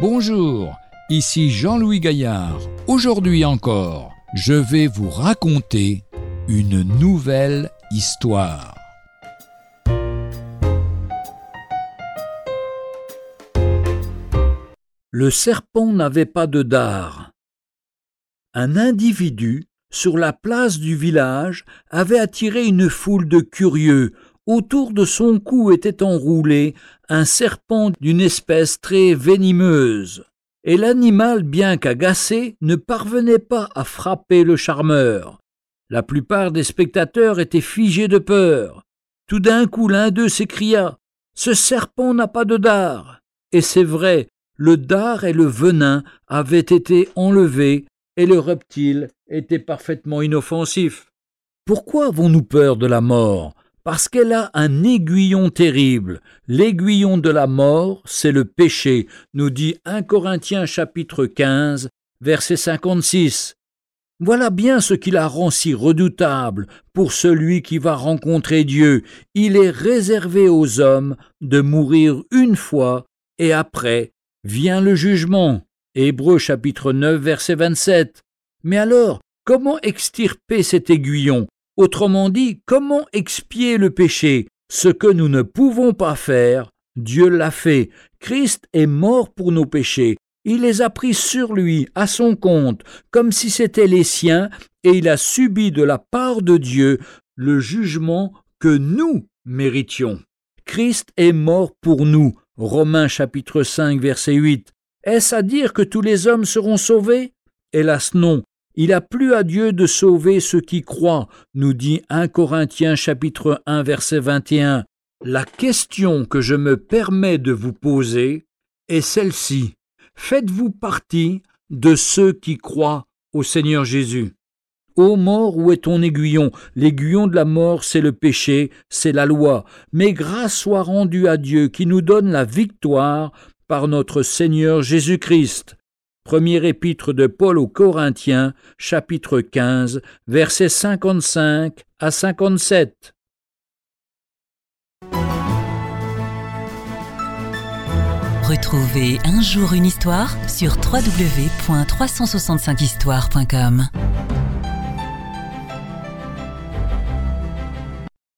Bonjour, ici Jean-Louis Gaillard. Aujourd'hui encore, je vais vous raconter une nouvelle histoire. Le serpent n'avait pas de dard. Un individu, sur la place du village, avait attiré une foule de curieux. Autour de son cou était enroulé un serpent d'une espèce très venimeuse. Et l'animal, bien qu'agacé, ne parvenait pas à frapper le charmeur. La plupart des spectateurs étaient figés de peur. Tout d'un coup, l'un d'eux s'écria Ce serpent n'a pas de dard. Et c'est vrai, le dard et le venin avaient été enlevés et le reptile était parfaitement inoffensif. Pourquoi avons-nous peur de la mort? Parce qu'elle a un aiguillon terrible. L'aiguillon de la mort, c'est le péché, nous dit 1 Corinthiens chapitre 15, verset 56. Voilà bien ce qui la rend si redoutable pour celui qui va rencontrer Dieu. Il est réservé aux hommes de mourir une fois et après vient le jugement. Hébreux chapitre 9 verset 27. Mais alors, comment extirper cet aiguillon? Autrement dit, comment expier le péché? Ce que nous ne pouvons pas faire, Dieu l'a fait. Christ est mort pour nos péchés. Il les a pris sur lui, à son compte, comme si c'étaient les siens, et il a subi de la part de Dieu le jugement que nous méritions. Christ est mort pour nous, Romains chapitre 5 verset 8. Est-ce à dire que tous les hommes seront sauvés? Hélas non. Il a plu à Dieu de sauver ceux qui croient, nous dit 1 Corinthiens chapitre 1 verset 21. La question que je me permets de vous poser est celle-ci. Faites-vous partie de ceux qui croient au Seigneur Jésus? Ô mort, où est ton aiguillon? L'aiguillon de la mort, c'est le péché, c'est la loi. Mais grâce soit rendue à Dieu qui nous donne la victoire par notre Seigneur Jésus-Christ. Premier épître de Paul aux Corinthiens, chapitre 15, versets 55 à 57. Retrouvez un jour une histoire sur www.365histoire.com.